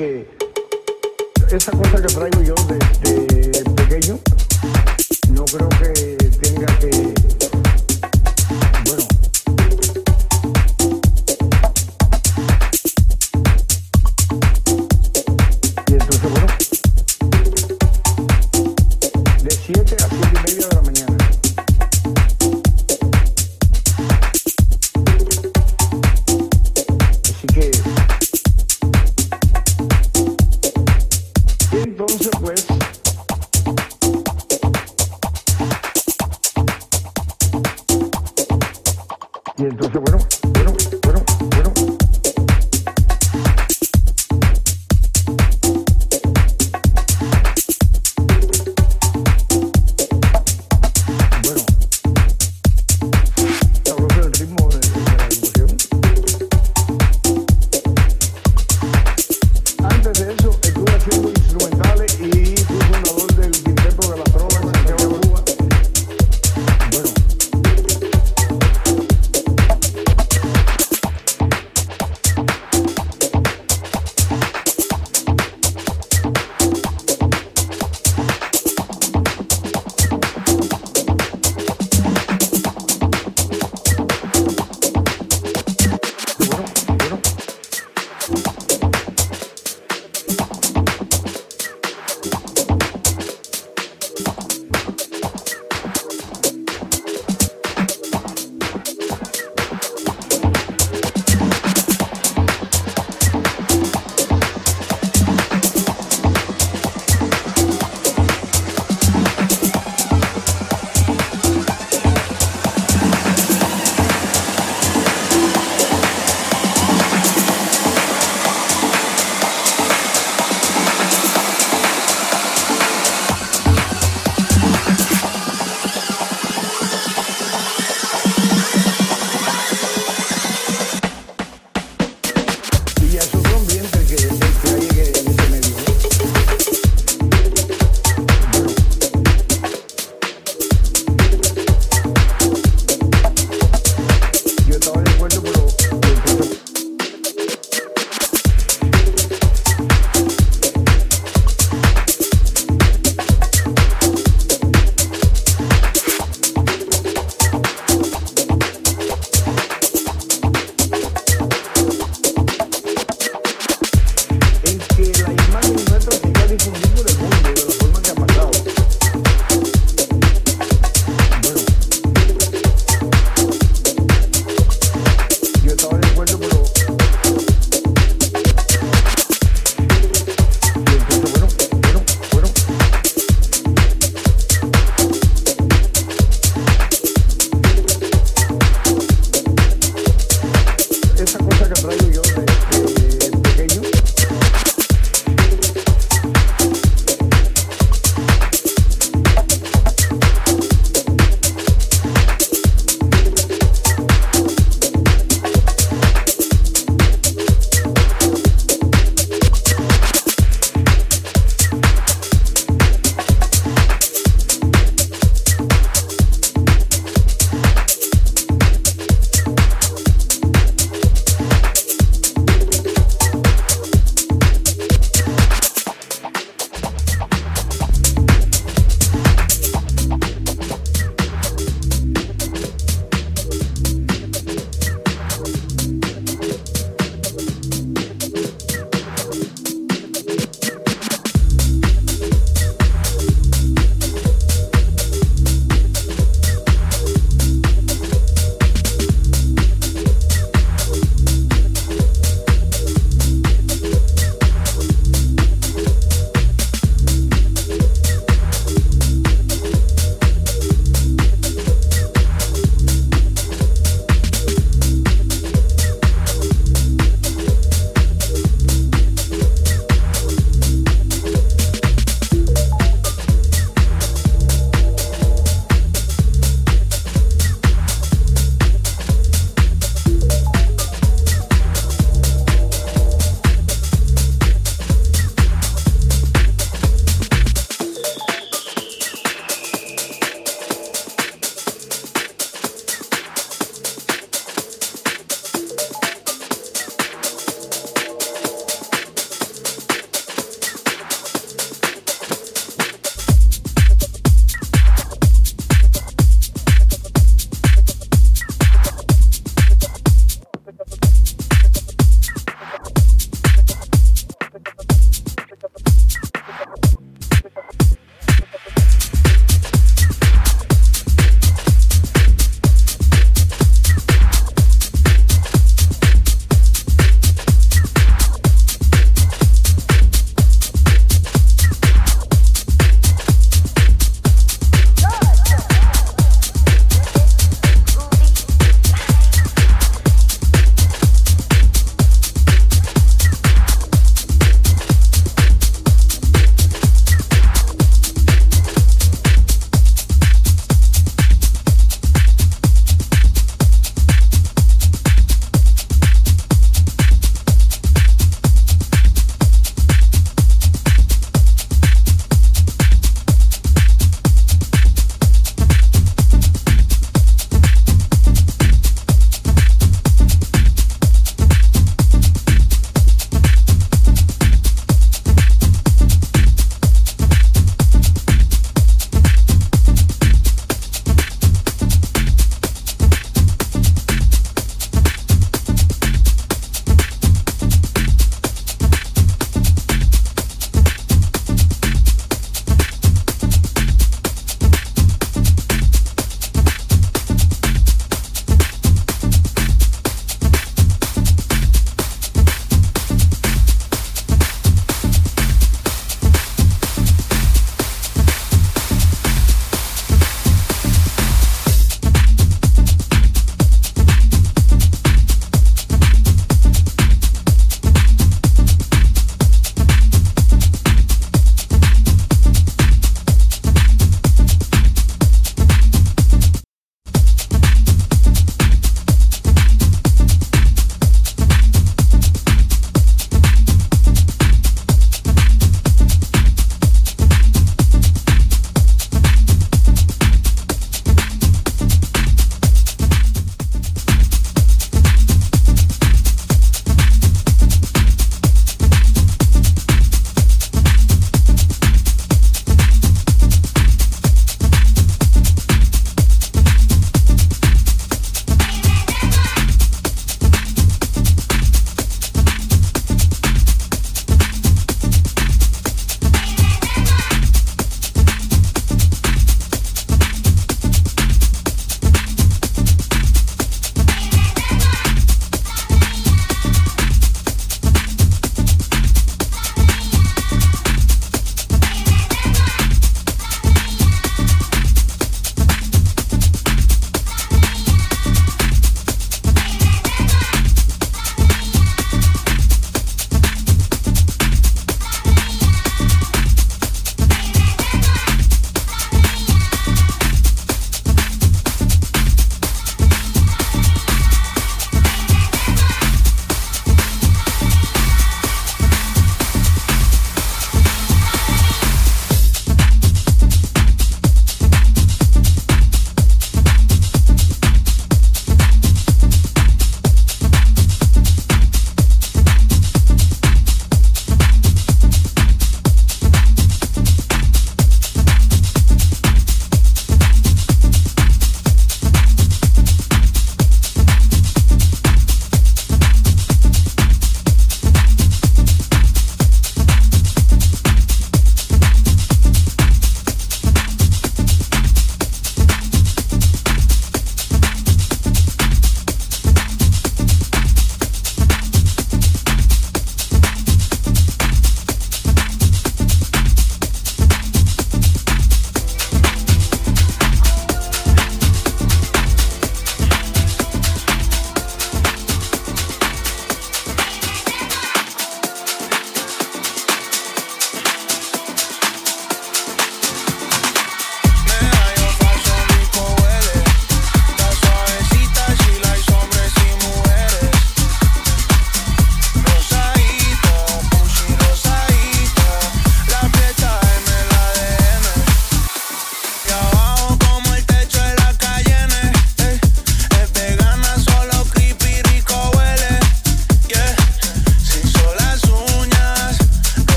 que esa cosa que traigo yo desde pequeño no creo que tenga que